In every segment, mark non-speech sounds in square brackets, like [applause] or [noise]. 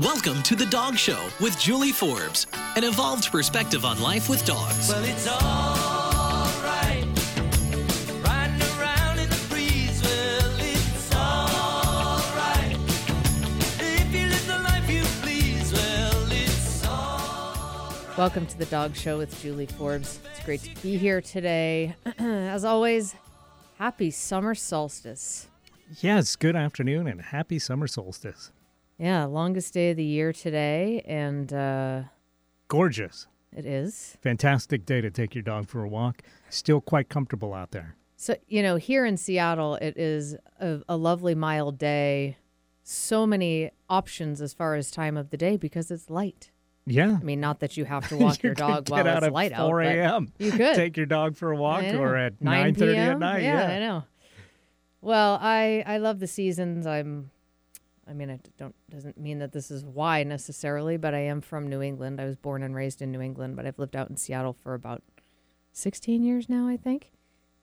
Welcome to The Dog Show with Julie Forbes, an evolved perspective on life with dogs. Well, it's alright. Riding around in the breeze. Well, it's alright. If you live the life please. Well. Welcome to the Dog Show with Julie Forbes. It's great to be here today. [clears throat] As always, happy summer solstice. Yes, good afternoon and happy summer solstice. Yeah, longest day of the year today, and uh, Gorgeous. it is. Fantastic day to take your dog for a walk. Still quite comfortable out there. So, you know, here in Seattle, it is a, a lovely, mild day. So many options as far as time of the day because it's light. Yeah. I mean, not that you have to [laughs] walk You your dog while out it's at light out. 4 a.m. You could. Take your dog for a walk or at 9 9.30 at night. Yeah, Yeah. I know. Well, I I love the seasons. I'm I mean, it don't doesn't mean that this is why necessarily, but I am from New England. I was born and raised in New England, but I've lived out in Seattle for about 16 years now, I think.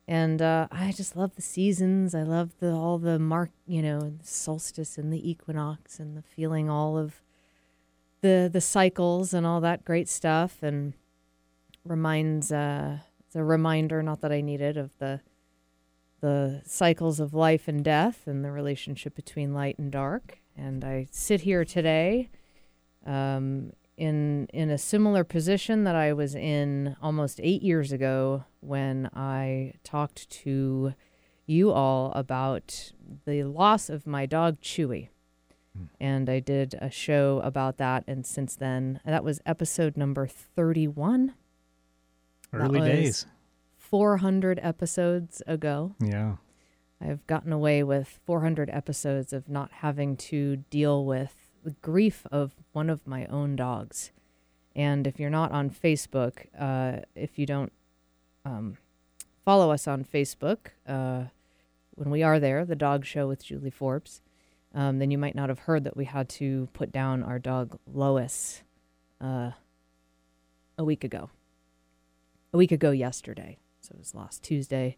And uh, I just love the seasons. I love the all the mark, you know, the solstice and the equinox and the feeling all of the the cycles and all that great stuff and reminds uh it's a reminder not that I needed of the the cycles of life and death and the relationship between light and dark. And I sit here today um, in in a similar position that I was in almost eight years ago when I talked to you all about the loss of my dog Chewy. And I did a show about that, and since then, that was episode number thirty-one. That Early was- days. 400 episodes ago. Yeah. I've gotten away with 400 episodes of not having to deal with the grief of one of my own dogs. And if you're not on Facebook, uh, if you don't um, follow us on Facebook, uh, when we are there, the dog show with Julie Forbes, um, then you might not have heard that we had to put down our dog Lois uh, a week ago. A week ago yesterday. It was last Tuesday.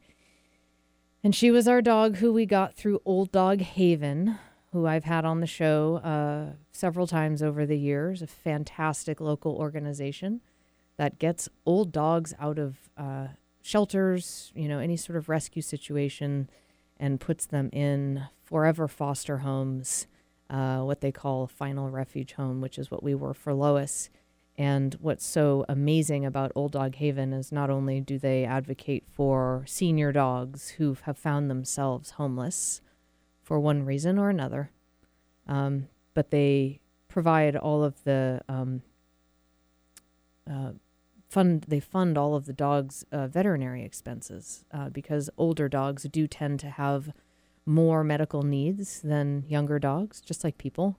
And she was our dog who we got through Old Dog Haven, who I've had on the show uh, several times over the years. A fantastic local organization that gets old dogs out of uh, shelters, you know, any sort of rescue situation, and puts them in forever foster homes, uh, what they call final refuge home, which is what we were for Lois. And what's so amazing about Old Dog Haven is not only do they advocate for senior dogs who have found themselves homeless for one reason or another, um, but they provide all of the um, uh, fund. They fund all of the dogs' uh, veterinary expenses uh, because older dogs do tend to have more medical needs than younger dogs, just like people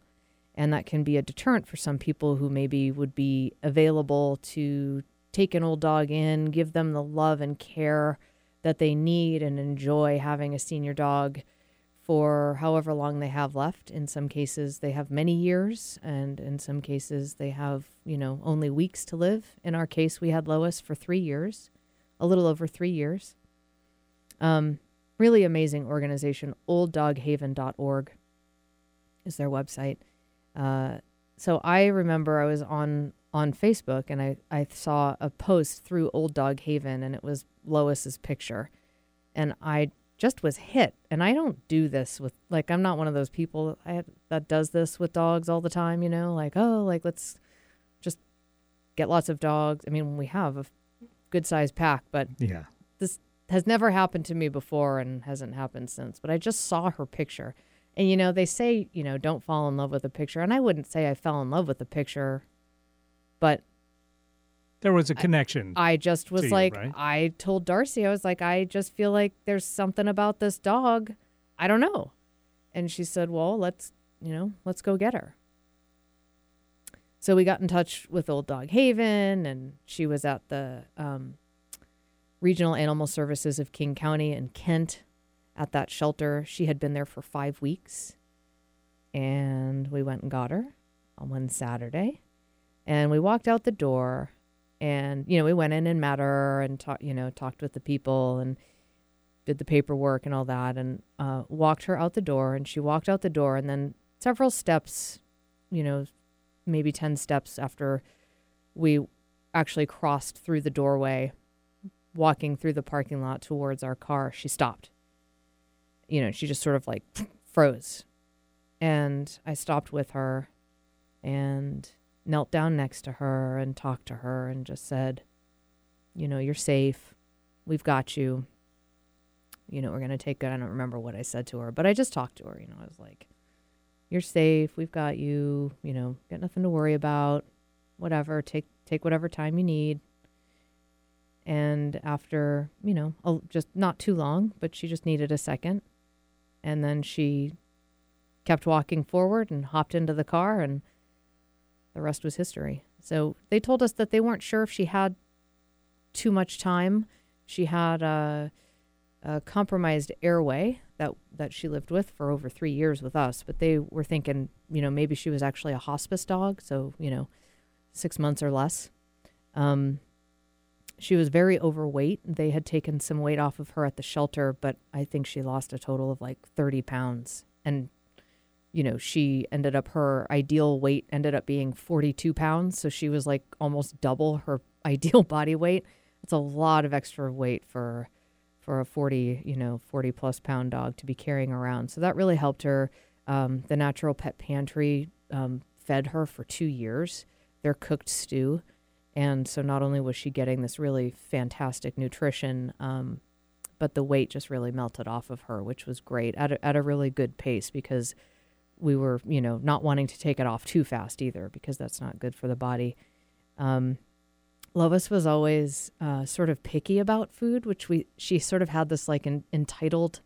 and that can be a deterrent for some people who maybe would be available to take an old dog in, give them the love and care that they need, and enjoy having a senior dog for however long they have left. In some cases, they have many years, and in some cases, they have, you know, only weeks to live. In our case, we had Lois for three years, a little over three years. Um, really amazing organization, olddoghaven.org is their website. Uh, so I remember I was on on Facebook and I, I saw a post through Old Dog Haven and it was Lois's picture. And I just was hit. And I don't do this with like I'm not one of those people I, that does this with dogs all the time, you know, like oh, like let's just get lots of dogs. I mean, we have a good sized pack, but Yeah. this has never happened to me before and hasn't happened since. But I just saw her picture. And you know, they say, you know, don't fall in love with a picture. And I wouldn't say I fell in love with the picture, but There was a connection. I just was To you, like, right? I told Darcy, I was like, I just feel like there's something about this dog. I don't know. And she said, well, let's, you know, let's go get her. So we got in touch with Old Dog Haven, and she was at the um, Regional Animal Services of King County in Kent at that shelter. She had been there for five weeks. And we went and got her on one Saturday. And we walked out the door and, you know, we went in and met her and talked, you know, talked with the people and did the paperwork and all that and uh, walked her out the door. And she walked out the door and then several steps, you know, maybe 10 steps after we actually crossed through the doorway, walking through the parking lot towards our car, she stopped. You know, she just sort of like [sniffs] froze. And I stopped with her and knelt down next to her and talked to her and just said, you know, you're safe. We've got you. You know, we're going to take good. I don't remember what I said to her, but I just talked to her. You know, I was like, you're safe. We've got you. You know, got nothing to worry about. Whatever. Take take whatever time you need. And after, you know, just not too long, but she just needed a second. And then she kept walking forward and hopped into the car and the rest was history. So they told us that they weren't sure if she had too much time. She had a, a compromised airway that that she lived with for over three years with us, but they were thinking, you know, maybe she was actually a hospice dog, so you know, six months or less. Um, she was very overweight. They had taken some weight off of her at the shelter, but I think she lost a total of like 30 pounds. And, you know, she ended up, her ideal weight ended up being 42 pounds. So she was like almost double her [laughs] ideal body weight. It's a lot of extra weight for for a 40, you know, 40 plus pound dog to be carrying around. So that really helped her. Um, the Natural Pet Pantry um, fed her for two years their cooked stew. And so not only was she getting this really fantastic nutrition, um, but the weight just really melted off of her, which was great at a, at a really good pace because we were, you know, not wanting to take it off too fast either because that's not good for the body. Um, was always uh, sort of picky about food, which we she sort of had this like an entitled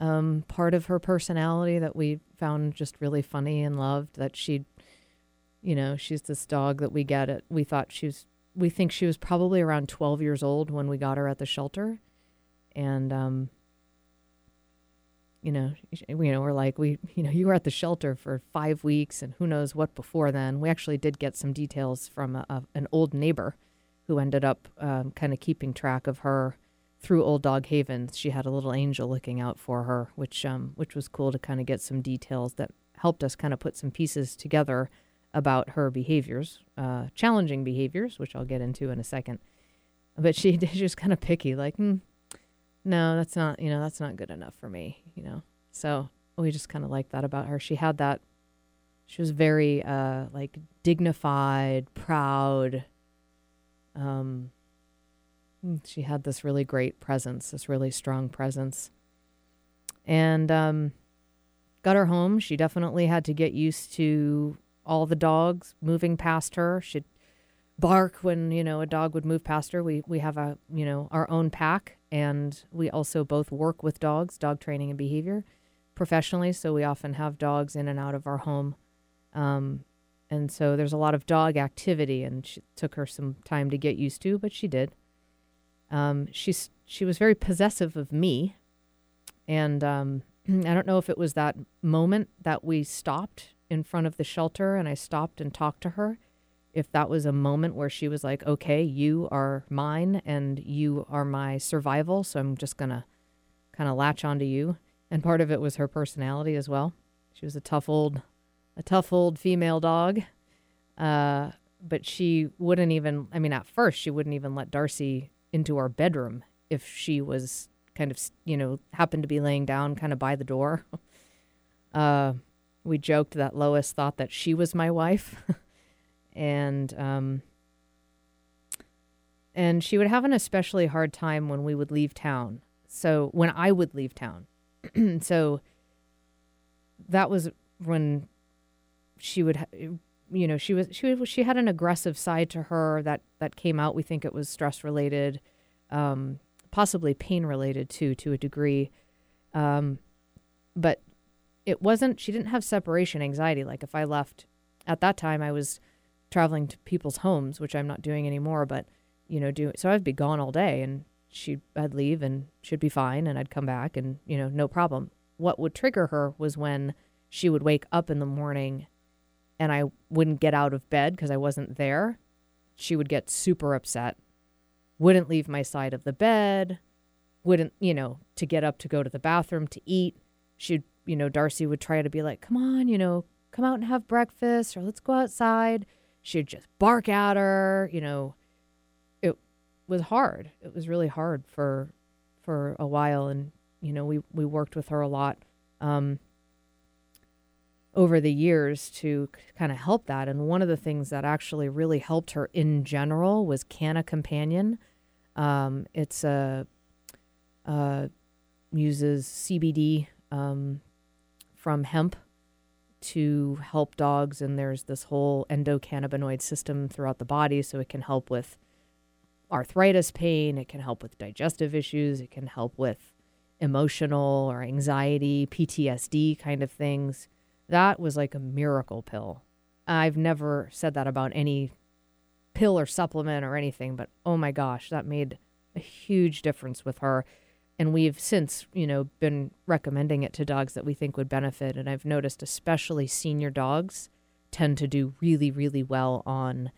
um, part of her personality that we found just really funny and loved. That she, you know, she's this dog that we get it. We thought she was. We think she was probably around twelve years old when we got her at the shelter, and um, you know, you know, we're like, we, you know, you were at the shelter for five weeks, and who knows what before then. We actually did get some details from a, a, an old neighbor who ended up um, kind of keeping track of her through Old Dog Haven. She had a little angel looking out for her, which um, which was cool to kind of get some details that helped us kind of put some pieces together about her behaviors, uh, challenging behaviors, which I'll get into in a second. But she, [laughs] she was kind of picky, like, hmm, no, that's not, you know, that's not good enough for me, you know. So we just kind of liked that about her. She had that. She was very uh, like dignified, proud, um, she had this really great presence, this really strong presence. And um, got her home. She definitely had to get used to all the dogs moving past her. She'd bark when you know a dog would move past her. We we have a you know our own pack, and we also both work with dogs, dog training and behavior, professionally. So we often have dogs in and out of our home. Um, and so there's a lot of dog activity, and she took her some time to get used to, but she did. Um, she's she was very possessive of me, and um, [clears throat] I don't know if it was that moment that we stopped in front of the shelter, and I stopped and talked to her. If that was a moment where she was like, "Okay, you are mine, and you are my survival," so I'm just gonna kind of latch onto you. And part of it was her personality as well. She was a tough old a tough old female dog. Uh, but she wouldn't even, I mean, at first, she wouldn't even let Darcy into our bedroom if she was kind of, you know, happened to be laying down kind of by the door. [laughs] Uh, we joked that Lois thought that she was my wife. [laughs] and, um, and she would have an especially hard time when we would leave town. So when I would leave town. [clears throat] so that was when she would, you know, she was she was, she had an aggressive side to her that that came out. We think it was stress related, um, possibly pain related too, to a degree, um, but it wasn't. She didn't have separation anxiety. Like if I left at that time, I was traveling to people's homes, which I'm not doing anymore. But you know, do so I'd be gone all day, and she I'd leave, and she'd be fine, and I'd come back, and you know, no problem. What would trigger her was when she would wake up in the morning and I wouldn't get out of bed because I wasn't there, she would get super upset, wouldn't leave my side of the bed, wouldn't, you know, to get up to go to the bathroom to eat. She'd, you know, Darcy would try to be like, come on, you know, come out and have breakfast or let's go outside. She'd just bark at her, you know. It was hard. It was really hard for for a while and you know, we we worked with her a lot um over the years to kind of help that. And one of the things that actually really helped her in general was Canna Companion. Um, it's a uh, uses CBD um, from hemp to help dogs, and there's this whole endocannabinoid system throughout the body, so it can help with arthritis pain, it can help with digestive issues, it can help with emotional or anxiety, PTSD kind of things. That was like a miracle pill. I've never said that about any pill or supplement or anything, but oh my gosh, that made a huge difference with her. And we've since, you know, been recommending it to dogs that we think would benefit. And I've noticed, especially senior dogs, tend to do really, really well on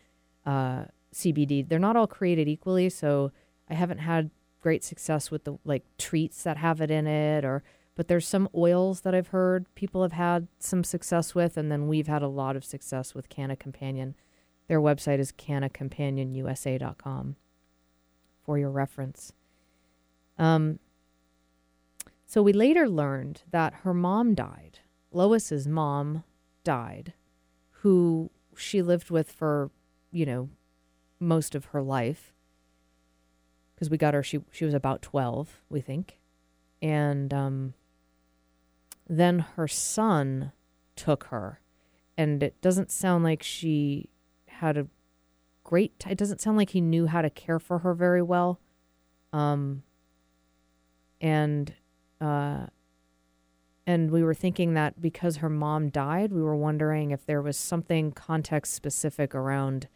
uh, CBD. They're not all created equally, so I haven't had great success with the like treats that have it in it or but there's some oils that I've heard people have had some success with, and then we've had a lot of success with Canna Companion. Their website is cannacompanionusa.com for your reference. Um, so we later learned that her mom died. Lois's mom died, who she lived with for, you know, most of her life. Because we got her, she she was about twelve, we think, and um, then her son took her and it doesn't sound like she had a great it doesn't sound like he knew how to care for her very well um and uh and we were thinking that because her mom died we were wondering if there was something context specific around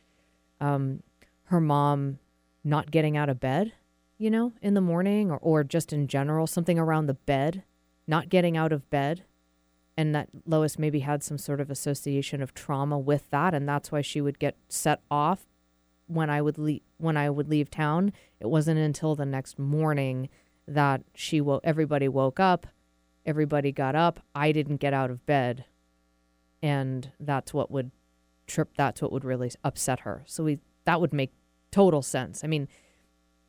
um her mom not getting out of bed you know in the morning or, or just in general something around the bed not getting out of bed. And that Lois maybe had some sort of association of trauma with that. And that's why she would get set off when I would leave when I would leave town. It wasn't until the next morning that she woke everybody woke up everybody got up I didn't get out of bed. And that's what would trip that's what would really upset her. So we that would make total sense. I mean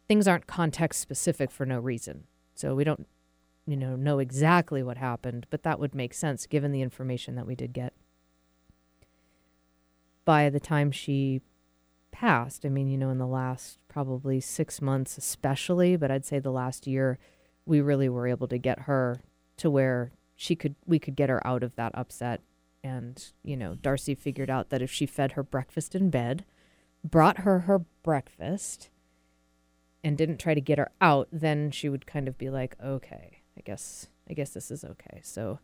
things aren't context specific for no reason. So we don't you know, know exactly what happened, but that would make sense given the information that we did get. By the time she passed, I mean, you know, in the last probably six months, especially, but I'd say the last year, we really were able to get her to where she could, we could get her out of that upset. And, you know, Darcy figured out that if she fed her breakfast in bed, brought her her breakfast, and didn't try to get her out, then she would kind of be like, okay, I guess I guess this is okay. So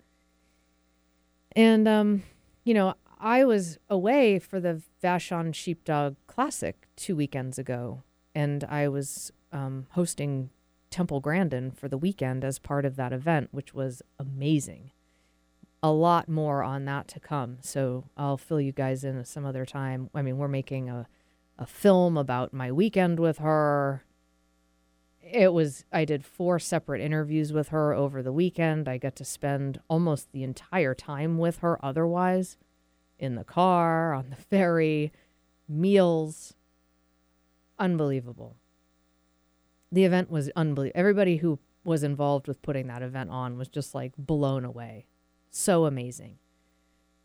and um, you know, I was away for the Vashon Sheepdog Classic two weekends ago, and I was um, hosting Temple Grandin for the weekend as part of that event, which was amazing. A lot more on that to come, so I'll fill you guys in some other time. I mean, we're making a a film about my weekend with her it was I did four separate interviews with her over the weekend. I got to spend almost the entire time with her otherwise in the car, on the ferry, meals. Unbelievable. The event was unbelievable. Everybody who was involved with putting that event on was just like blown away. So amazing.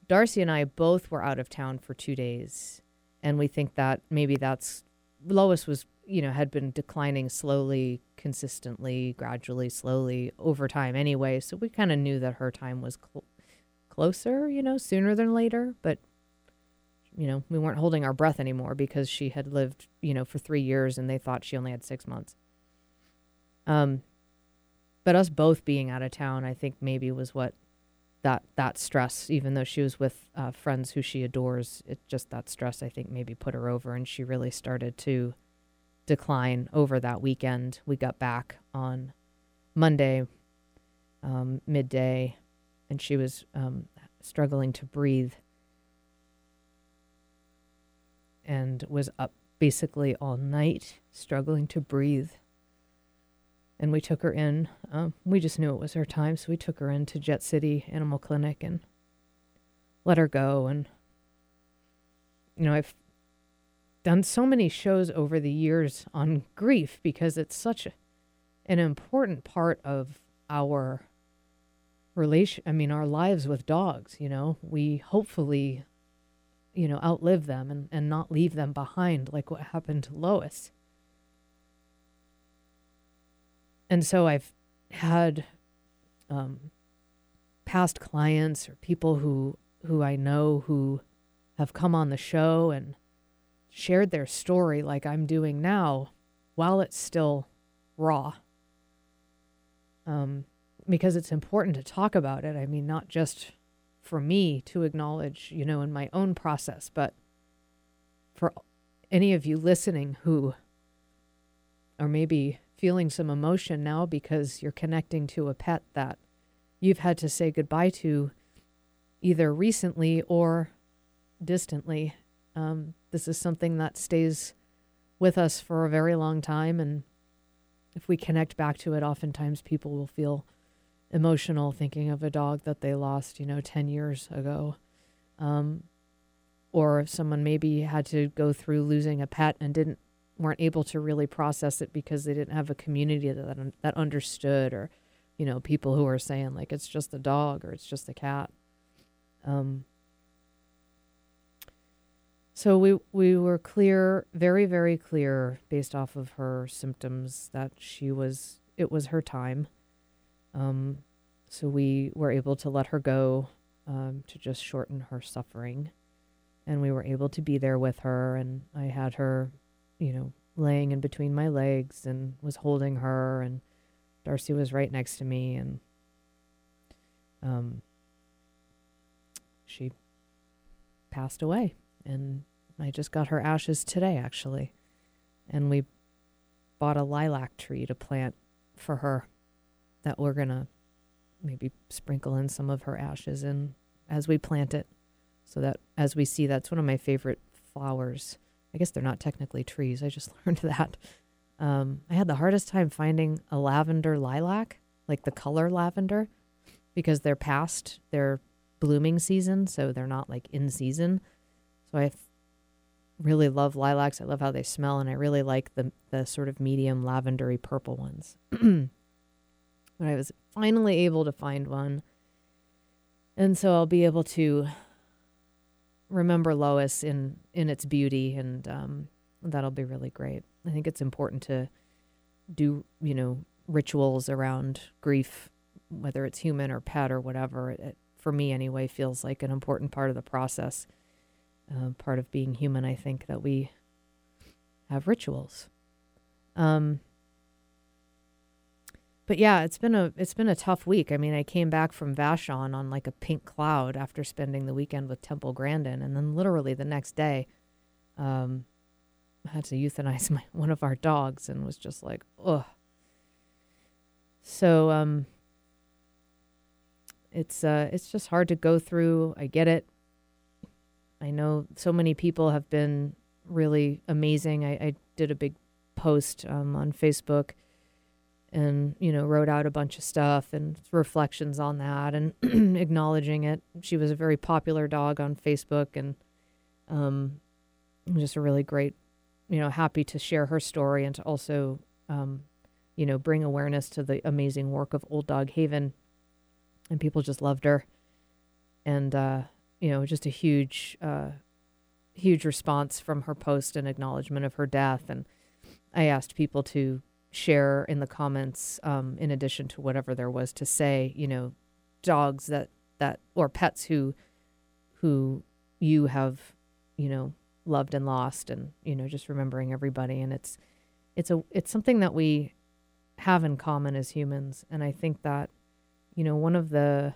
Darcy and I both were out of town for 2 days and we think that maybe that's Lois was you know, had been declining slowly, consistently, gradually, slowly over time anyway. So we kind of knew that her time was cl- closer, you know, sooner than later. But, you know, we weren't holding our breath anymore because she had lived, you know, for three years and they thought she only had six months. Um, but us both being out of town, I think maybe was what that that stress, even though she was with uh, friends who she adores, it just that stress I think maybe put her over, and she really started to decline over that weekend. We got back on Monday um, midday, and she was um, struggling to breathe and was up basically all night, struggling to breathe. And we took her in. Um, we just knew it was her time, so we took her into Jet City Animal Clinic and let her go and you know i've done so many shows over the years on grief because it's such a, an important part of our relation i mean our lives with dogs you know? We hopefully you know outlive them and, and not leave them behind like what happened to lois. And so i've had um, past clients or people who who i know who have come on the show and shared their story like i'm doing now while it's still raw. Um, because it's important to talk about it. I mean, not just for me to acknowledge, you know, in my own process, but for any of you listening who are maybe feeling some emotion now because you're connecting to a pet that you've had to say goodbye to either recently or distantly. Um, this is something that stays with us for a very long time. And if we connect back to it, oftentimes people will feel emotional thinking of a dog that they lost, you know, 10 years ago. Um, or someone maybe had to go through losing a pet and didn't weren't able to really process it because they didn't have a community that that understood or you know people who are saying like it's just a dog or it's just a cat um, so we we were clear very very clear based off of her symptoms that she was it was her time um, so we were able to let her go um, to just shorten her suffering. And we were able to be there with her. And I had her, you know, laying in between my legs and was holding her. And Darcy was right next to me. And um, she passed away. And I just got her ashes today, actually. And we bought a lilac tree to plant for her that we're going to maybe sprinkle in some of her ashes in as we plant it. So that as we see that's one of my favorite flowers. I guess they're not technically trees i just [laughs] learned that. Um, i had the hardest time finding a lavender lilac like the color lavender because they're past their blooming season so they're not like in season. So i really love lilacs. I love how they smell and i really like the the sort of medium lavendery purple ones [clears throat] but I was finally able to find one. And so I'll be able to remember Lois in in its beauty and um, that'll be really great. I think it's important to do, you know, rituals around grief whether it's human or pet or whatever. It, for me anyway feels like an important part of the process. Uh, part of being human, I think that we have rituals. Um, but yeah, it's been a it's been a tough week. I mean, I came back from Vashon on like a pink cloud after spending the weekend with Temple Grandin, and then literally the next day, um, I had to euthanize [laughs] my one of our dogs, and was just like, ugh. So um, it's uh, it's just hard to go through. I get it. I know so many people have been really amazing. I, I did a big post um, on Facebook and you know wrote out a bunch of stuff and reflections on that and [clears throat] acknowledging it. She was a very popular dog on facebook and um just a really great you know happy to share her story and to also um you know bring awareness to the amazing work of old dog haven. And people just loved her. And uh you know just a huge uh huge response from her post and acknowledgement of her death. And i asked people to share in the comments, um, in addition to whatever there was to say, you know, dogs that that or pets who who you have, you know, loved and lost, and you know, just remembering everybody. And it's it's a it's something that we have in common as humans, and I think that, you know, one of the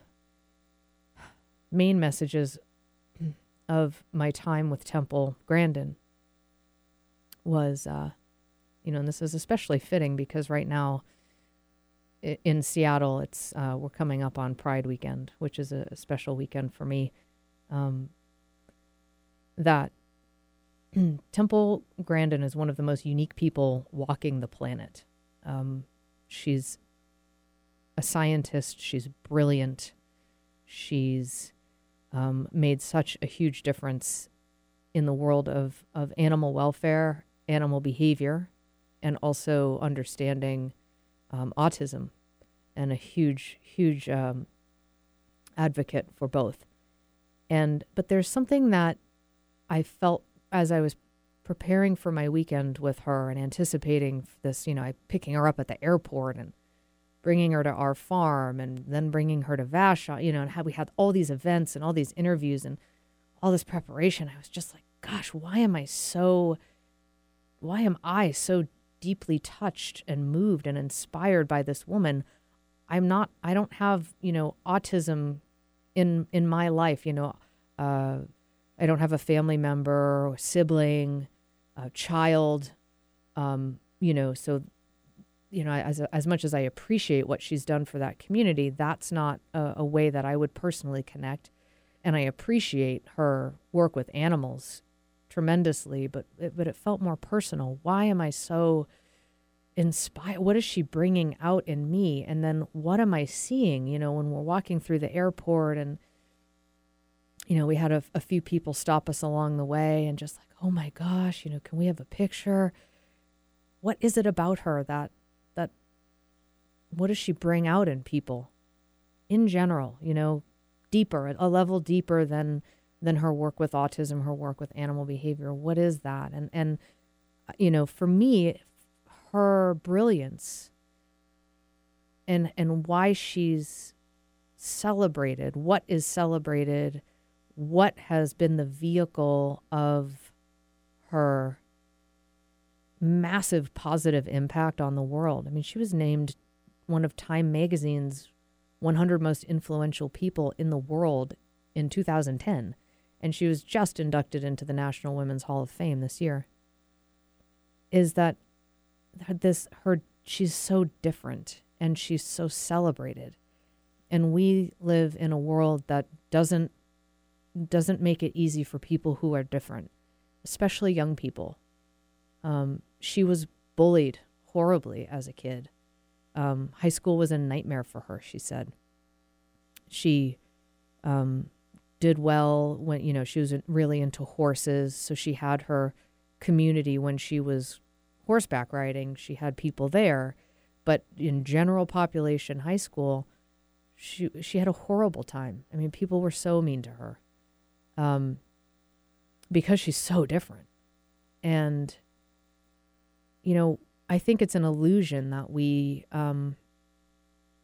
main messages of my time with Temple Grandin was uh, you know, and this is especially fitting because right now in Seattle, it's uh, we're coming up on Pride Weekend, which is a special weekend for me. Um, that [clears throat] Temple Grandin is one of the most unique people walking the planet. Um, she's a scientist. She's brilliant. She's um, made such a huge difference in the world of, of animal welfare, animal behavior, and also understanding um, autism, and a huge, huge um, advocate for both. And but there's something that I felt as I was preparing for my weekend with her and anticipating this, you know, I picking her up at the airport and bringing her to our farm and then bringing her to Vashon, you know, and how we had all these events and all these interviews and all this preparation. I was just like, gosh, why am I so, why am I so deeply touched and moved and inspired by this woman? I'm not, I don't have, you know, autism in, in my life, you know, uh, I don't have a family member, or sibling, a child, um, you know, so you know, as as much as I appreciate what she's done for that community, that's not a, a way that I would personally connect. And I appreciate her work with animals tremendously, but it, but it felt more personal. Why am I so inspired? What is she bringing out in me? And then what am I seeing? You know, when we're walking through the airport and you know, we had a, a few people stop us along the way and just like, oh my gosh, you know, can we have a picture? What is it about her that that what does she bring out in people in general, you know, deeper, a level deeper than than her work with autism, her work with animal behavior. What is that? And and uh, you know, for me, her brilliance and and why she's celebrated, what is celebrated what has been the vehicle of her massive positive impact on the world. I mean, she was named one of Time magazine's 100 most influential people in the world in 2010, and she was just inducted into the National Women's Hall of Fame this year. Is that this her she's so different and she's so celebrated. And we live in a world that doesn't doesn't make it easy for people who are different, especially young people. Um, she was bullied horribly as a kid. Um, high school was a nightmare for her, she said. She um, did well when, you know, she was really into horses. So she had her community when she was horseback riding. She had people there. But in general population high school, she she had a horrible time. I mean, people were so mean to her um, because she's so different. And, you know, I think it's an illusion that we um,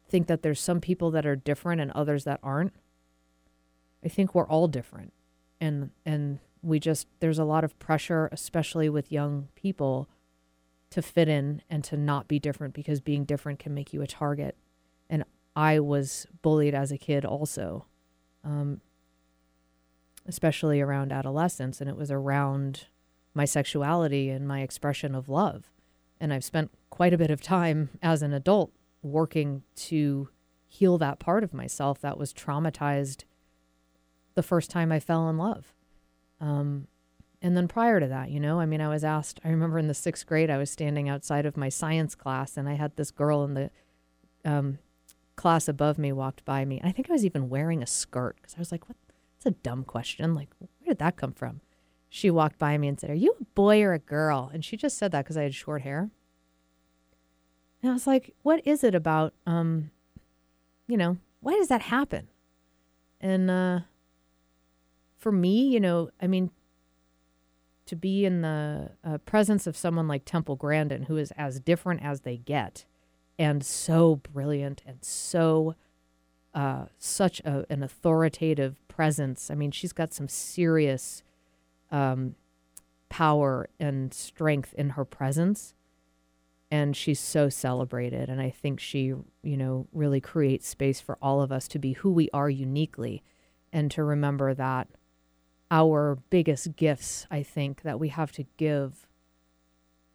think that there's some people that are different and others that aren't. I think we're all different. And, and we just, there's a lot of pressure, especially with young people, to fit in and to not be different because being different can make you a target. And I was bullied as a kid also. Um, especially around adolescence. And it was around my sexuality and my expression of love. And I've spent quite a bit of time as an adult working to heal that part of myself that was traumatized the first time I fell in love. Um, and then prior to that, you know, I mean, I was asked, I remember in the sixth grade, I was standing outside of my science class and I had this girl in the um, class above me walked by me. I think I was even wearing a skirt because I was like, what that's a dumb question. Like, where did that come from? She walked by me and said, Are you a boy or a girl? And she just said that because I had short hair. And I was like, What is it about, um, you know, why does that happen? And uh, for me, you know, I mean, to be in the uh, presence of someone like Temple Grandin, who is as different as they get and so brilliant and so uh, such a, an authoritative presence. I mean, she's got some serious um, power and strength in her presence. And she's so celebrated. And I think she, you know, really creates space for all of us to be who we are uniquely and to remember that our biggest gifts, I think, that we have to give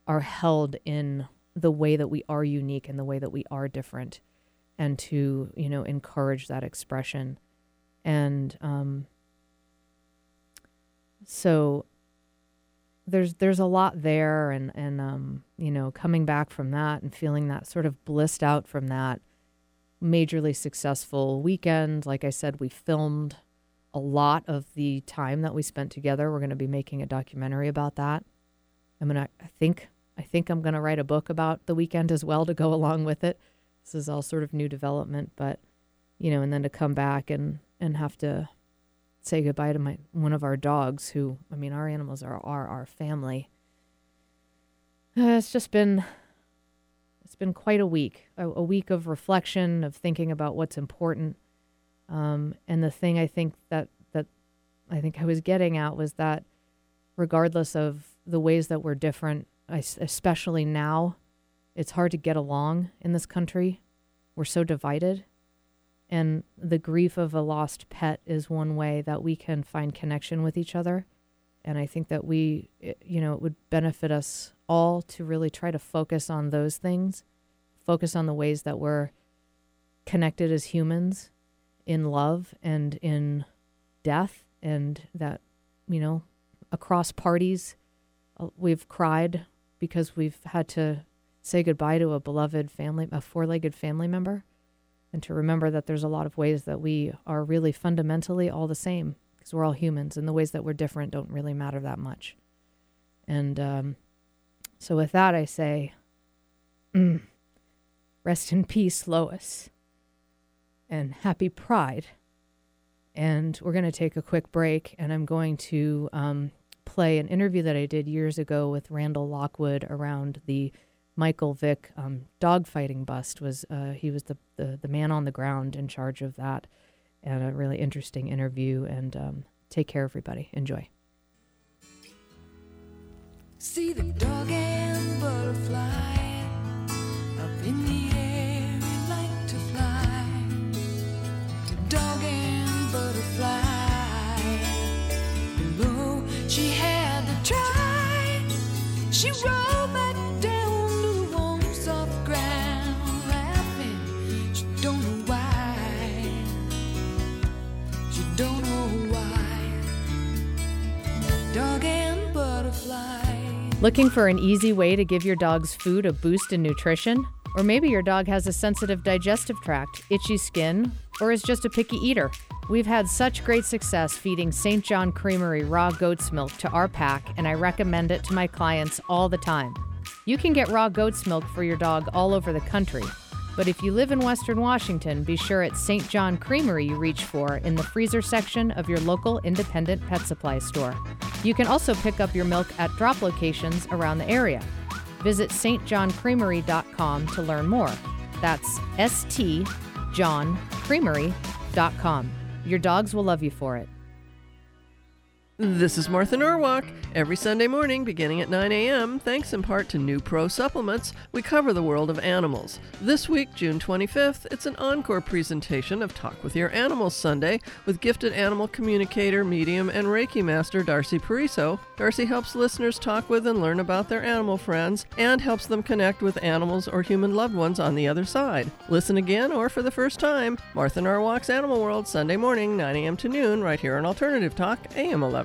are held in the way that we are unique and the way that we are different and to you know encourage that expression. And um, so there's there's a lot there and and um, you know coming back from that and feeling that sort of blissed out from that majorly successful weekend like i said we filmed a lot of the time that we spent together. We're going to be making a documentary about that. I'm gonna. I think. I think I'm going to write a book about the weekend as well to go [laughs] along with it. This is all sort of new development, but you know, and then to come back and and have to say goodbye to my one of our dogs, who I mean, our animals are are our family. Uh, it's just been it's been quite a week, a, a week of reflection, of thinking about what's important. Um, and the thing I think that that I think I was getting at was that regardless of the ways that we're different, especially now, it's hard to get along in this country. We're so divided. And the grief of a lost pet is one way that we can find connection with each other. And I think that we, you know, it would benefit us all to really try to focus on those things, focus on the ways that we're connected as humans in love and in death, and that, you know, across parties, uh, we've cried because we've had to say goodbye to a beloved family, a four legged family member and to remember that there's a lot of ways that we are really fundamentally all the same because we're all humans and the ways that we're different don't really matter that much. And um, so, with that, I say, mm, rest in peace, Lois, and happy Pride. And we're going to take a quick break, and I'm going to um, play an interview that I did years ago with Randall Lockwood around the Michael Vick um, dogfighting bust. Was uh, he was the, the the man on the ground in charge of that, and a really interesting interview. And um, take care, everybody. Enjoy. See the dog and butterfly up in the air, Looking for an easy way to give your dog's food a boost in nutrition? Or maybe your dog has a sensitive digestive tract, itchy skin, or is just a picky eater. We've had such great success feeding St. John Creamery raw goat's milk to our pack, and I recommend it to my clients all the time. You can get raw goat's milk for your dog all over the country. But if you live in Western Washington, be sure it's St. John Creamery you reach for in the freezer section of your local independent pet supply store. You can also pick up your milk at drop locations around the area. Visit stjohncreamery.com to learn more. That's stjohncreamery.com. Your dogs will love you for it. This is Martha Norwalk. Every Sunday morning, beginning at 9 a.m., thanks in part to Nupro Supplements, we cover the world of animals. This week, June 25th, it's an encore presentation of Talk with Your Animals Sunday with gifted animal communicator, medium, and Reiki master Darcy Pariso. Darcy helps listeners talk with and learn about their animal friends and helps them connect with animals or human loved ones on the other side. Listen again or for the first time, Martha Norwalk's Animal World, Sunday morning, 9 a.m. to noon, right here on Alternative Talk, AM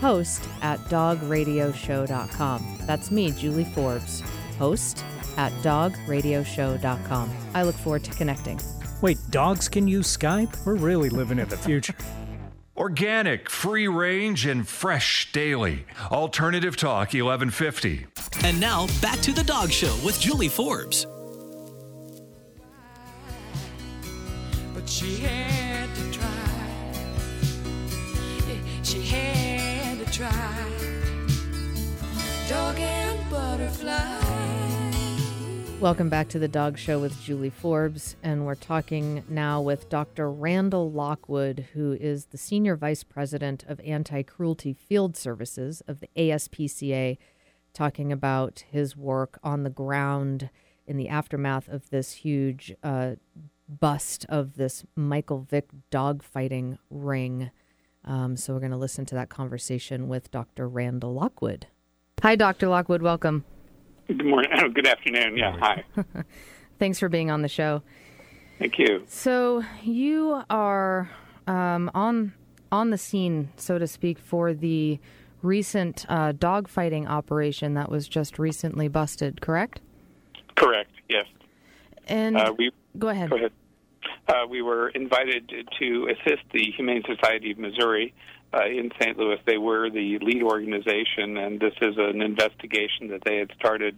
host at dogradioshow.com. That's me, Julie Forbes, host at dogradioshow.com. I look forward to connecting. Wait, dogs can use Skype? We're really living in the future. [laughs] Organic, free range, and fresh daily. Alternative Talk 1150. And now back to the dog show with Julie Forbes. but she had try. Dog and butterfly. Welcome back to the Dog Show with Julie Forbes, and we're talking now with Dr. Randall Lockwood, who is the Senior Vice President of Anti Cruelty Field Services of the ASPCA, talking about his work on the ground in the aftermath of this huge uh, bust of this Michael Vick dogfighting ring. Um, so we're going to listen to that conversation with Dr. Randall Lockwood. Hi, Dr. Lockwood. Welcome. Good morning. Oh, good afternoon. Yeah, hi. [laughs] Thanks for being on the show. Thank you. So you are um, on on the scene, so to speak, for the recent uh, dogfighting operation that was just recently busted. Correct? Correct. Yes. And Uh, we go ahead. go ahead. Uh, we were invited to assist the Humane Society of Missouri uh, in St. Louis. They were the lead organization, and this is an investigation that they had started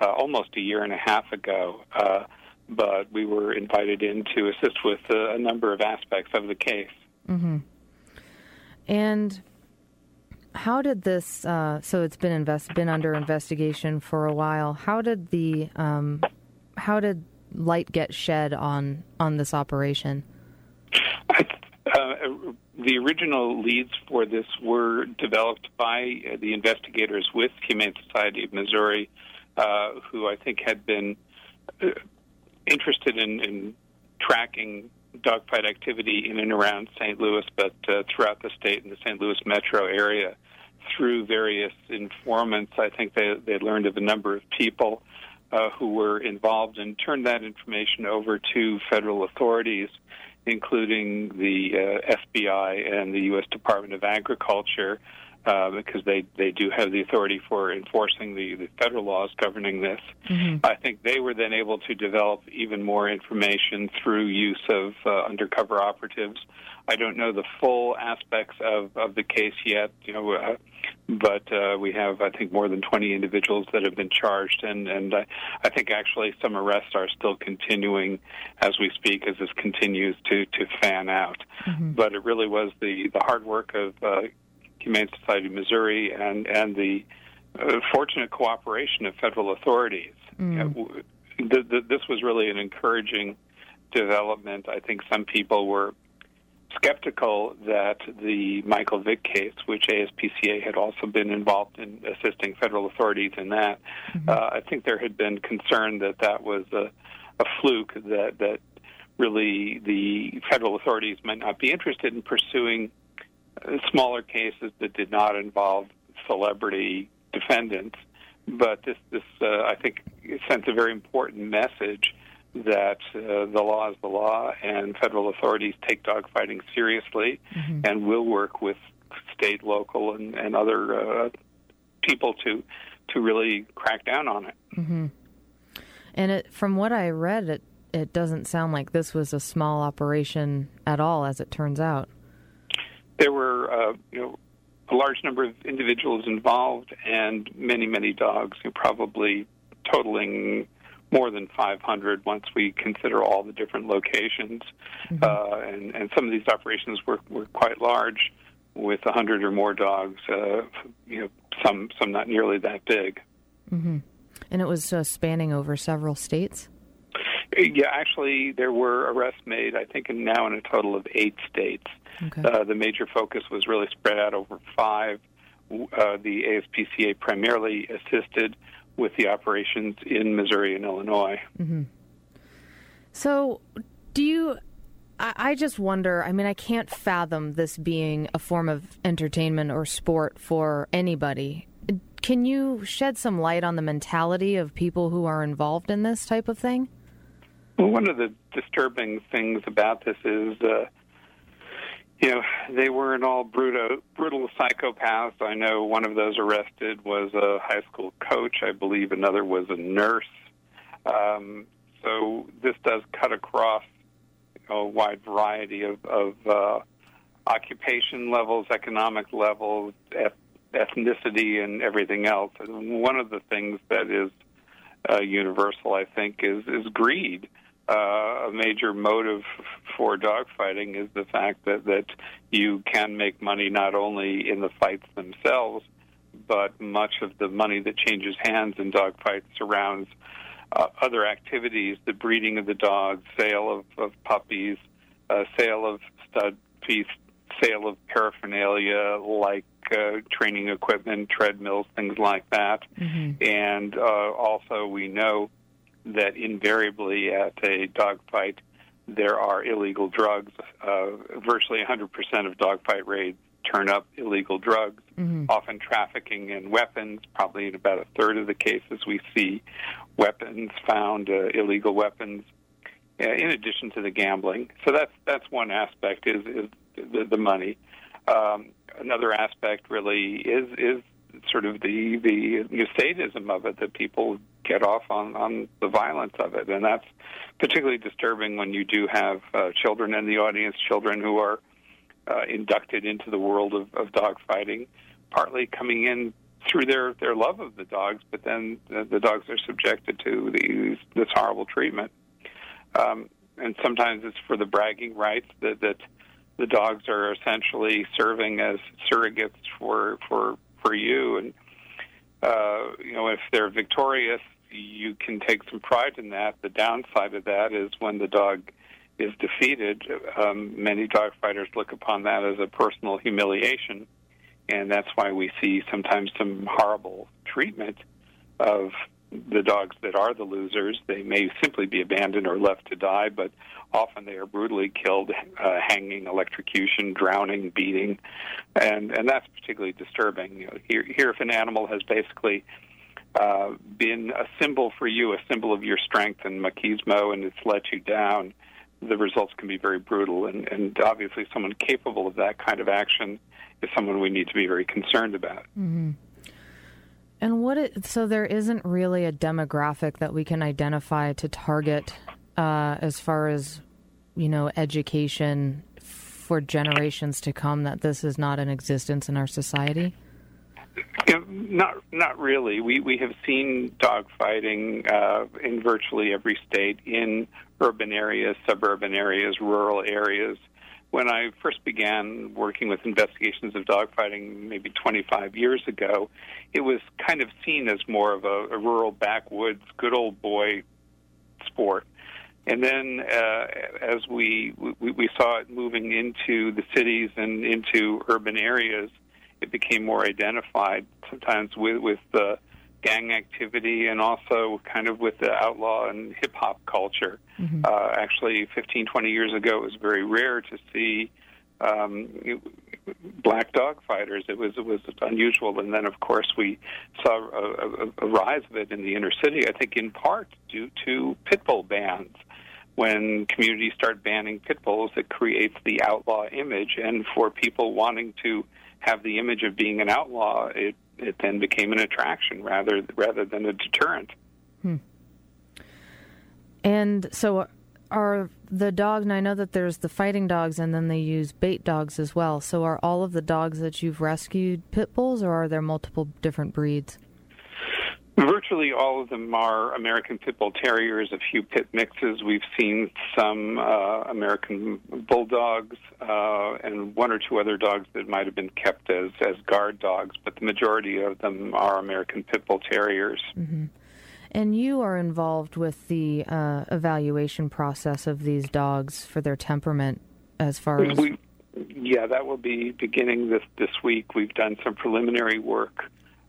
uh, almost a year and a half ago. Uh, but we were invited in to assist with uh, a number of aspects of the case. And how did this? Uh, so it's been invest been under investigation for a while. How did the um, how did light get shed on on this operation? Uh, the original leads for this were developed by uh, the investigators with Humane Society of Missouri, uh, who I think had been uh, interested in, in tracking dogfight activity in and around St. Louis, but uh, throughout the state and the St. Louis metro area. Through various informants, I think they they learned of a number of people uh, who were involved and turned that information over to federal authorities, including the uh, FBI and the U.S. Department of Agriculture, uh, because they, they do have the authority for enforcing the, the federal laws governing this. I think they were then able to develop even more information through use of uh, undercover operatives. I don't know the full aspects of, of the case yet, you know, uh, but uh, we have, I think, more than 20 individuals that have been charged, and and I, I think actually some arrests are still continuing as we speak, as this continues to to fan out. But it really was the the hard work of uh, Humane Society of Missouri and and the uh, fortunate cooperation of federal authorities. You know, w- the, the, this was really an encouraging development. I think some people were skeptical that the Michael Vick case, which ASPCA had also been involved in assisting federal authorities in that, uh, I think there had been concern that that was a, a fluke that that really the federal authorities might not be interested in pursuing smaller cases that did not involve celebrity defendants. But this, this uh, I think, sends a very important message that uh, the law is the law, and federal authorities take dogfighting seriously, and will work with state, local, and, and other uh, people to to really crack down on it. And it, from what I read, it it doesn't sound like this was a small operation at all, as it turns out. There were, uh, you know, a large number of individuals involved, and many, many dogs. You know, probably totaling more than 500 once we consider all the different locations. Uh, and, and some of these operations were, were quite large, with 100 or more dogs. Uh, you know, some some not nearly that big. And it was uh, spanning over several states. Yeah, actually, there were arrests made. I think in, now in a total of eight states. Okay. Uh, the major focus was really spread out over five. Uh, the ASPCA primarily assisted with the operations in Missouri and Illinois. So, do you? I, I just wonder. I mean, I can't fathom this being a form of entertainment or sport for anybody. Can you shed some light on the mentality of people who are involved in this type of thing? Well, one of the disturbing things about this is, uh, you know, they weren't all brutal, brutal psychopaths. I know one of those arrested was a high school coach. I believe another was a nurse. Um, so this does cut across a wide variety of, of uh, occupation levels, economic levels, eth- ethnicity, and everything else. And one of the things that is uh, universal, I think, is is greed. Uh, a major motive for dogfighting is the fact that that you can make money not only in the fights themselves, but much of the money that changes hands in dogfights surrounds uh, other activities, the breeding of the dogs, sale of, of puppies, uh, sale of stud piece, sale of paraphernalia like uh, training equipment, treadmills, things like that. And uh, also, we know that invariably at a dogfight, there are illegal drugs. Uh, virtually 100% of dogfight raids turn up illegal drugs, often trafficking in weapons. Probably in about a third of the cases, we see weapons found, uh, illegal weapons, uh, in addition to the gambling. So that's that's one aspect is is the, the money. Um, another aspect really is is sort of the the sadism of it that people get off on on the violence of it, and that's particularly disturbing when you do have uh, children in the audience, children who are uh, inducted into the world of, of dog fighting, partly coming in through their their love of the dogs, but then the, the dogs are subjected to these this horrible treatment. Um, and sometimes it's for the bragging rights that, that the dogs are essentially serving as surrogates for for for you. And uh, you know, if they're victorious, you can take some pride in that. The downside of that is when the dog is defeated, um, many dog fighters look upon that as a personal humiliation, and that's why we see sometimes some horrible treatment of the dogs that are the losers. They may simply be abandoned or left to die, but often they are brutally killed, uh, hanging, electrocution, drowning, beating, and and that's particularly disturbing. You know, here, here, if an animal has basically uh, been a symbol for you, a symbol of your strength and machismo, and it's let you down, the results can be very brutal. And, and obviously, someone capable of that kind of action is someone we need to be very concerned about. And what it, so there isn't really a demographic that we can identify to target uh, as far as you know education for generations to come that this is not in existence in our society. Not not really. We we have seen dog fighting uh, in virtually every state in urban areas, suburban areas, rural areas. When I first began working with investigations of dogfighting, maybe 25 years ago, it was kind of seen as more of a, a rural backwoods, good old boy sport. And then, uh, as we, we we saw it moving into the cities and into urban areas, it became more identified. Sometimes with with the gang activity and also kind of with the outlaw and hip hop culture. Uh, actually, 15, 20 years ago, it was very rare to see um, black dog fighters. It was it was unusual, and then of course we saw a, a, a rise of it in the inner city. I think in part due to pit bull bans. When communities start banning pit bulls, it creates the outlaw image, and for people wanting to have the image of being an outlaw, it it then became an attraction rather rather than a deterrent. Hmm. And so are the dogs, and I know that there's the fighting dogs and then they use bait dogs as well. So are all of the dogs that you've rescued pit bulls or are there multiple different breeds? Virtually all of them are American Pit Bull Terriers, a few pit mixes. We've seen some uh, American Bulldogs uh, and one or two other dogs that might have been kept as, as guard dogs, but the majority of them are American Pit Bull Terriers. And you are involved with the uh, evaluation process of these dogs for their temperament as far as. We, yeah, that will be beginning this this week. We've done some preliminary work.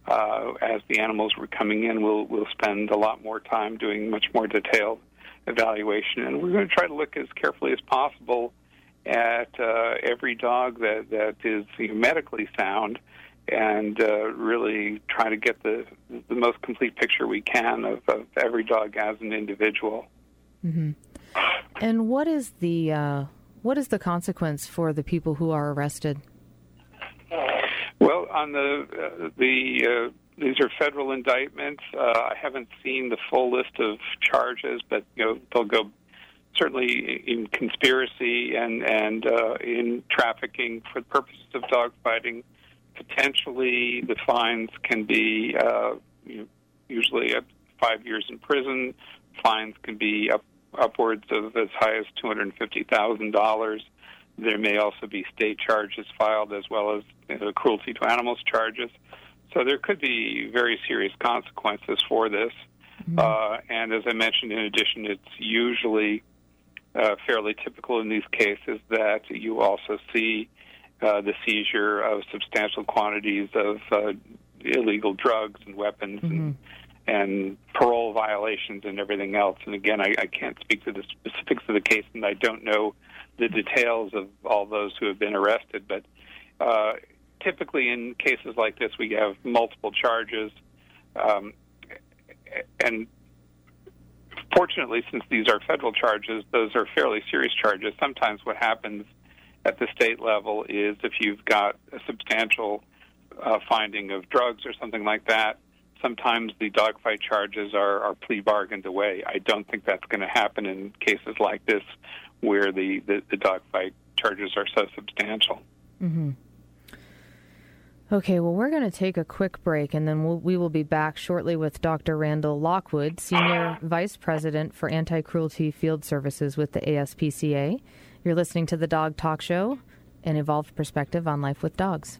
Uh, as the animals were coming in, we'll we'll spend a lot more time doing much more detailed evaluation, and we're going to try to look as carefully as possible at uh, every dog that that is you know, medically sound, and uh, really try to get the the most complete picture we can of, of every dog as an individual. And what is the uh, what is the consequence for the people who are arrested? Well, on the uh, the uh, these are federal indictments. Uh, I haven't seen the full list of charges, but you know they'll go certainly in conspiracy and and uh, in trafficking for the purposes of dogfighting. Potentially, the fines can be uh, you know, usually up five years in prison. Fines can be up upwards of as high as two hundred fifty thousand dollars. There may also be state charges filed as well as uh, cruelty to animals charges. So there could be very serious consequences for this. Uh, and as I mentioned, in addition, it's usually uh, fairly typical in these cases that you also see uh, the seizure of substantial quantities of uh, illegal drugs and weapons and, and parole violations and everything else. And again, I, I can't speak to the specifics of the case, and I don't know the details of all those who have been arrested. But uh, typically, in cases like this, we have multiple charges. Um, and fortunately, since these are federal charges, those are fairly serious charges. Sometimes what happens at the state level is if you've got a substantial uh, finding of drugs or something like that, sometimes the dogfight charges are, are plea bargained away. I don't think that's going to happen in cases like this where the, the, the dogfight charges are so substantial. Mm-hmm. Okay, well, we're going to take a quick break and then we'll, we will be back shortly with Dr. Randall Lockwood, Senior Vice President for Anti Cruelty Field Services with the ASPCA. You're listening to the Dog Talk Show, an evolved perspective on life with dogs.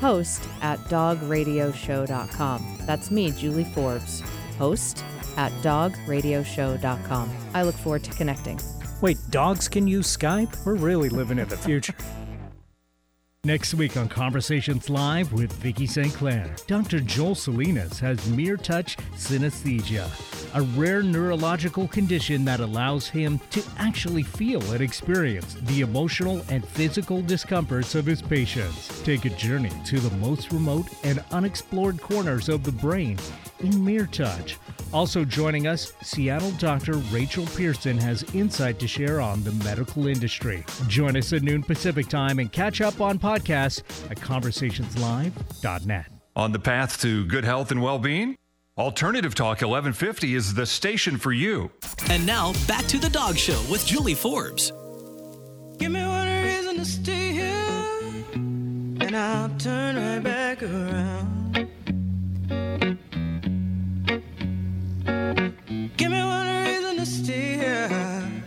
host at dogradioshow.com. That's me, Julie Forbes, host at dogradioshow.com. I look forward to connecting. Wait, dogs can use Skype? We're really living in the future. [laughs] Next week on Conversations Live with Vicki St. Clair, Dr. Joel Salinas has mirror touch synesthesia, a rare neurological condition that allows him to actually feel and experience the emotional and physical discomforts of his patients. Take a journey to the most remote and unexplored corners of the brain in mirror touch. Also joining us, Seattle doctor Rachel Pearson has insight to share on the medical industry. Join us at noon Pacific time and catch up on podcasts at conversationslive.net. On the path to good health and well being? Alternative Talk 1150 is the station for you. And now back to the dog show with Julie Forbes. Give me one reason to stay here, and I'll turn right back around. Give me one reason to stay here,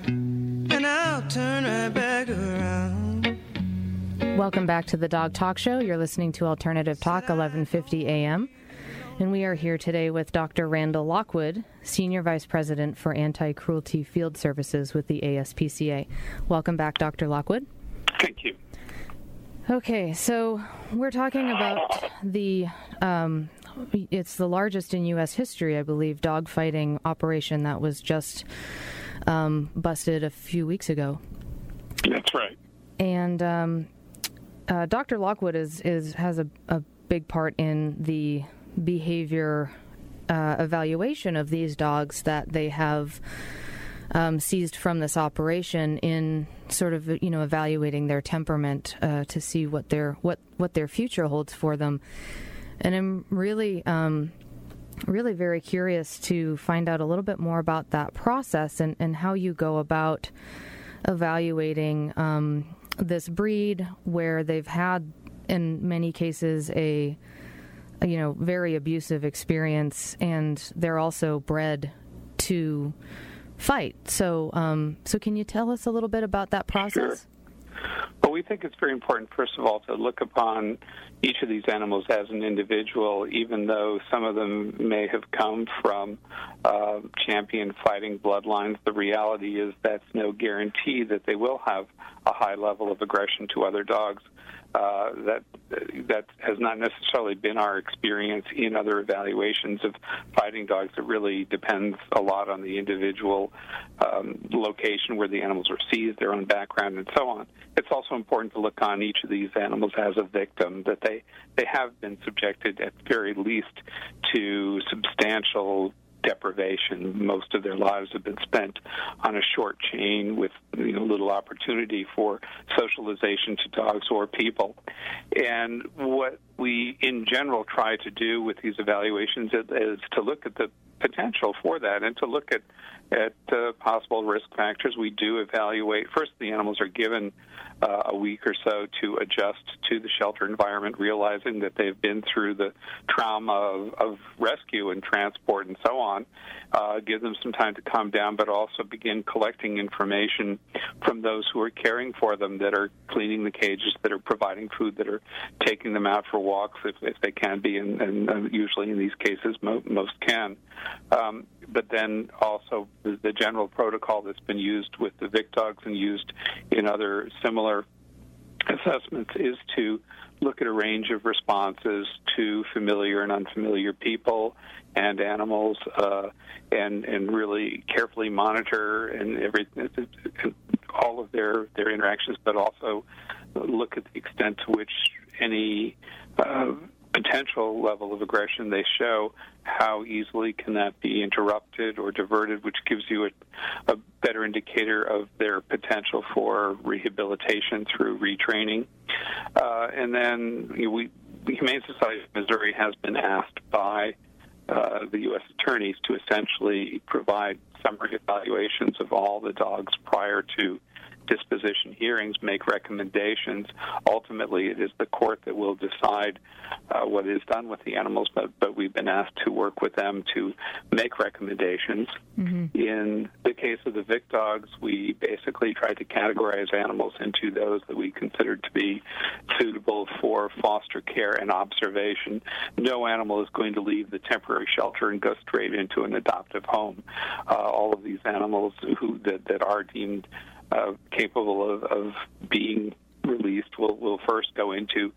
and I'll turn right back around. Welcome back to the Dog Talk Show. You're listening to Alternative Talk, 1150 AM. And we are here today with Dr. Randall Lockwood, Senior Vice President for Anti Cruelty Field Services with the ASPCA. Welcome back, Dr. Lockwood. Thank you. Okay, so we're talking about the um, it's the largest in U.S. history, I believe, dogfighting operation that was just um, busted a few weeks ago. That's right. And um, uh, Dr. Lockwood is, is has a, a big part in the behavior uh, evaluation of these dogs that they have um, seized from this operation in sort of you know evaluating their temperament uh, to see what their what what their future holds for them. And I'm really um, really very curious to find out a little bit more about that process and, and how you go about evaluating um, this breed where they've had in many cases a, a, you know very abusive experience and they're also bred to fight. So um, so can you tell us a little bit about that process? Well, we think it's very important, first of all, to look upon each of these animals as an individual, even though some of them may have come from uh, champion fighting bloodlines. The reality is that's no guarantee that they will have a high level of aggression to other dogs. Uh, that that has not necessarily been our experience in other evaluations of fighting dogs. It really depends a lot on the individual um, location where the animals were seized, their own background, and so on. It's also important to look on each of these animals as a victim, that they, they have been subjected at very least to substantial deprivation. Most of their lives have been spent on a short chain with you know, little opportunity for socialization to dogs or people. And what we, in general, try to do with these evaluations is, is to look at the potential for that and to look at at uh, possible risk factors. We do evaluate. First, the animals are given uh, a week or so to adjust to the shelter environment, realizing that they've been through the trauma of, of rescue and transport and so on. Uh, give them some time to calm down, but also begin collecting information from those who are caring for them, that are cleaning the cages, that are providing food, that are taking them out for walks if, if they can be, and, and uh, usually in these cases mo- most can. Um, but then also the, the general protocol that's been used with the Vick dogs and used in other similar assessments is to look at a range of responses to familiar and unfamiliar people and animals, uh, and and really carefully monitor and every all of their their interactions, but also look at the extent to which any uh, potential level of aggression they show, how easily can that be interrupted or diverted, which gives you a, a better indicator of their potential for rehabilitation through retraining. Uh, and then you know, we, the Humane Society of Missouri has been asked by uh, the U.S. attorneys to essentially provide summary evaluations of all the dogs prior to disposition hearings make recommendations. Ultimately, it is the court that will decide uh, what is done with the animals, but, but we've been asked to work with them to make recommendations. Mm-hmm. In the case of the Vick dogs, we basically tried to categorize animals into those that we considered to be suitable for foster care and observation. No animal is going to leave the temporary shelter and go straight into an adoptive home. Uh, all of these animals who that, that are deemed uh, capable of, of being released will will first go into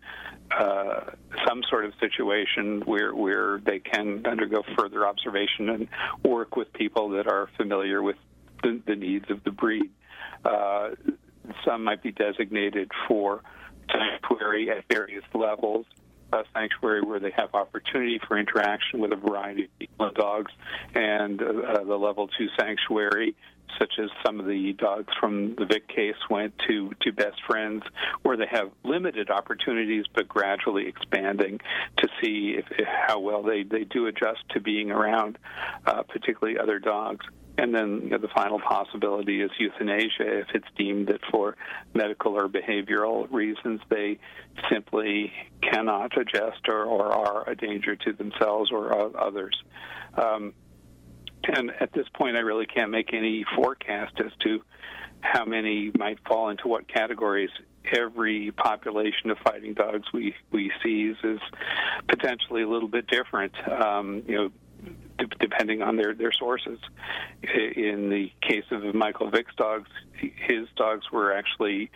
uh, some sort of situation where where they can undergo further observation and work with people that are familiar with the, the needs of the breed. Uh, some might be designated for sanctuary at various levels. A sanctuary where they have opportunity for interaction with a variety of people and dogs, and uh, the level two sanctuary such as some of the dogs from the Vick case went to, to best friends, where they have limited opportunities but gradually expanding to see if, if how well they, they do adjust to being around, uh, particularly other dogs. And then you know, the final possibility is euthanasia if it's deemed that for medical or behavioral reasons they simply cannot adjust or, or are a danger to themselves or others. Um, and at this point, I really can't make any forecast as to how many might fall into what categories. Every population of fighting dogs we we seize is potentially a little bit different. Um, you know, depending on their their sources. In the case of Michael Vick's dogs, his dogs were actually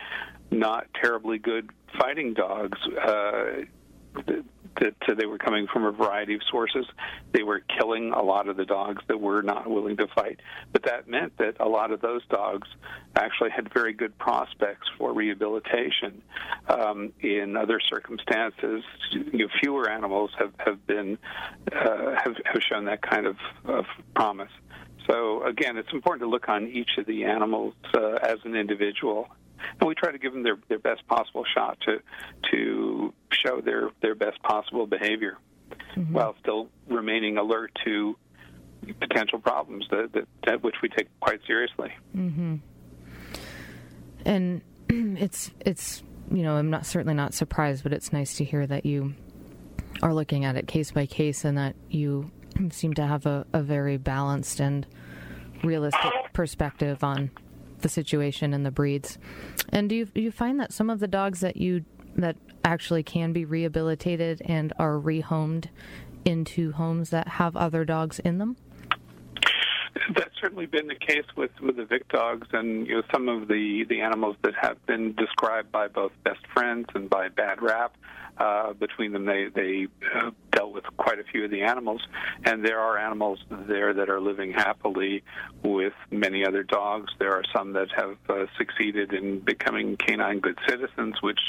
not terribly good fighting dogs. Uh, that uh, they were coming from a variety of sources. They were killing a lot of the dogs that were not willing to fight. But that meant that a lot of those dogs actually had very good prospects for rehabilitation. Um, in other circumstances, you know, fewer animals have have been uh, have have shown that kind of, of promise. So again, it's important to look on each of the animals uh, as an individual and we try to give them their, their best possible shot to to show their their best possible behavior, mm-hmm. while still remaining alert to potential problems that, that, that which we take quite seriously. Mm-hmm. And [clears throat] it's it's you know I'm not certainly not surprised, but it's nice to hear that you are looking at it case by case and that you seem to have a, a very balanced and realistic perspective on the situation and the breeds. And do you you find that some of the dogs that you that actually can be rehabilitated and are rehomed into homes that have other dogs in them? That's certainly been the case with, with the Vick dogs and you know some of the, the animals that have been described by both best friends and by bad rap. Uh, between them, they they uh, dealt with quite a few of the animals, and there are animals there that are living happily with many other dogs. There are some that have uh, succeeded in becoming canine good citizens, which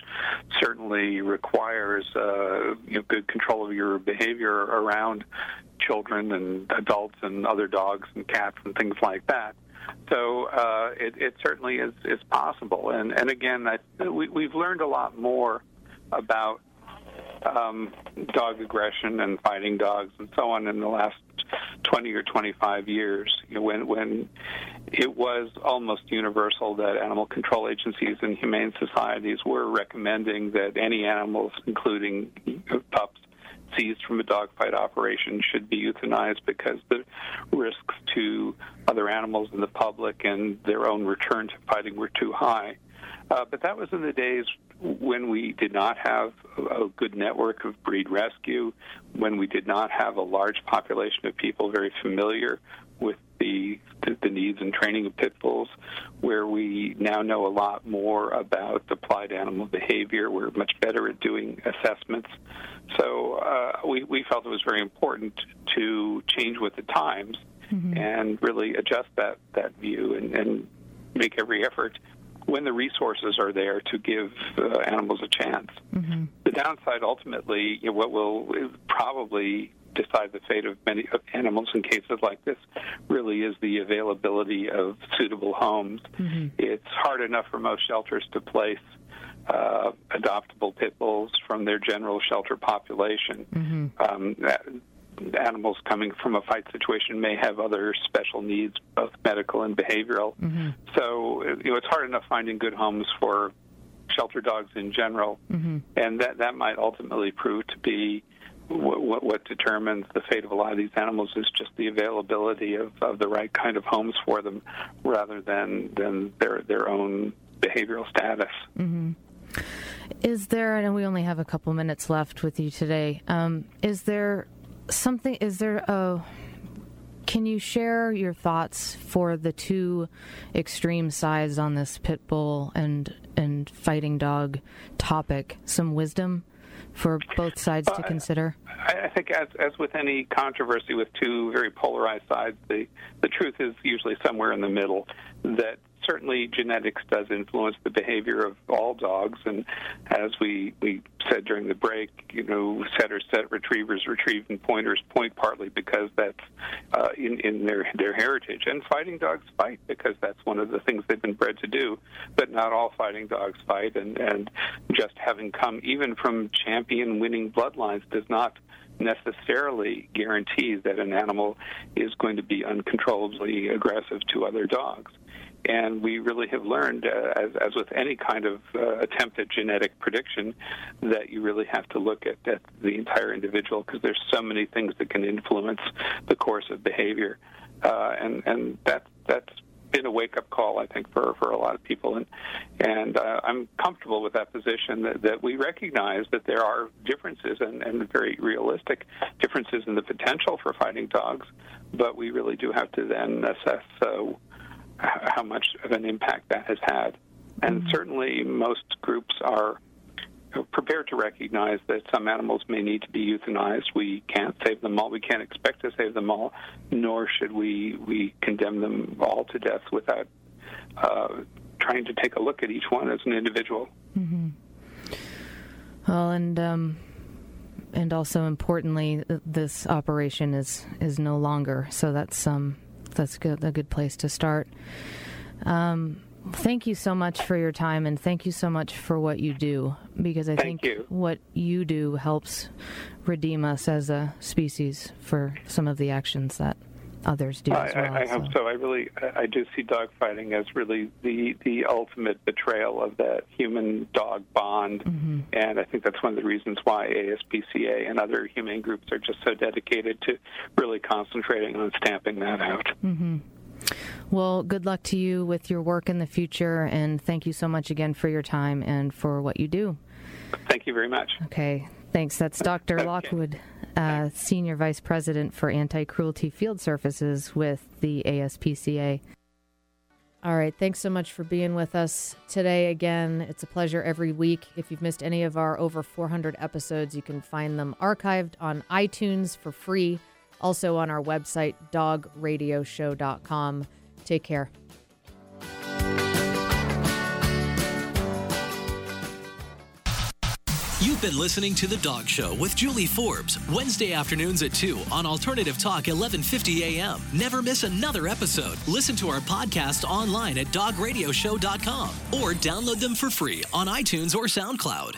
certainly requires uh, you know, good control of your behavior around children and adults and other dogs and cats and things like that. So uh, it, it certainly is, is possible. And, and again, I, we, we've learned a lot more about um, dog aggression and fighting dogs and so on in the last 20 or 25 years you know, when when it was almost universal that animal control agencies and humane societies were recommending that any animals including pups seized from a dogfight operation should be euthanized because the risks to other animals and the public and their own return to fighting were too high. Uh, but that was in the days when we did not have a good network of breed rescue, when we did not have a large population of people very familiar with the, the needs and training of pit bulls, where we now know a lot more about applied animal behavior. We're much better at doing assessments. So uh, we, we felt it was very important to change with the times mm-hmm. and really adjust that, that view and, and make every effort when the resources are there to give uh, animals a chance. Mm-hmm. The downside, ultimately, you know, what will probably decide the fate of many animals in cases like this really is the availability of suitable homes. Mm-hmm. It's hard enough for most shelters to place uh, adoptable pit bulls from their general shelter population. Mm-hmm. Um, that, animals coming from a fight situation may have other special needs, both medical and behavioral. Mm-hmm. So you know, it's hard enough finding good homes for shelter dogs in general, mm-hmm. and that that might ultimately prove to be what, what, what, determines the fate of a lot of these animals is just the availability of, of the right kind of homes for them, rather than than their their own behavioral status. Mm-hmm. Is there, and we only have a couple minutes left with you today. Um, is there something is there a can you share your thoughts for the two extreme sides on this pit bull and and fighting dog topic? Some wisdom for both sides to uh, consider? I think as as with any controversy with two very polarized sides the the truth is usually somewhere in the middle that certainly genetics does influence the behavior of all dogs, and as we we said during the break, you know, setters set, retrievers retrieve, and pointers point partly because that's uh, in in their their heritage, and fighting dogs fight because that's one of the things they've been bred to do. But not all fighting dogs fight, and and just having come even from champion winning bloodlines does not necessarily guarantee that an animal is going to be uncontrollably aggressive to other dogs. And we really have learned, uh, as, as with any kind of uh, attempt at genetic prediction, that you really have to look at, at the entire individual because there's so many things that can influence the course of behavior. Uh, and and that, that's been a wake up call, I think, for, for a lot of people. And, and uh, I'm comfortable with that position that, that we recognize that there are differences and, and very realistic differences in the potential for fighting dogs, but we really do have to then assess uh, how much of an impact that has had. And mm-hmm. certainly, most groups are prepared to recognize that some animals may need to be euthanized. We can't save them all. We can't expect to save them all, nor should we, we condemn them all to death without uh, trying to take a look at each one as an individual. Mm-hmm. Well, and um, and also importantly, this operation is is no longer. So that's um, that's good, a good place to start. Um, thank you so much for your time and thank you so much for what you do because I thank think you. what you do helps redeem us as a species for some of the actions that others do I, as well. I, I so. hope so. I really, I do see dogfighting as really the the ultimate betrayal of that human-dog bond, mm-hmm. and I think that's one of the reasons why ASPCA and other humane groups are just so dedicated to really concentrating on stamping that out. Mm-hmm. Well, good luck to you with your work in the future, and thank you so much again for your time and for what you do. Thank you very much. Okay. Thanks. That's Dr. Lockwood, uh, Senior Vice President for Anti Cruelty Field Services with the ASPCA. All right. Thanks so much for being with us today. Again, it's a pleasure every week. If you've missed any of our over 400 episodes, you can find them archived on iTunes for free, also on our website, dogradioshow.com. Take care. You've been listening to The Dog Show with Julie Forbes, Wednesday afternoons at 2 on Alternative Talk 1150 AM. Never miss another episode. Listen to our podcast online at dogradioshow.com or download them for free on iTunes or SoundCloud.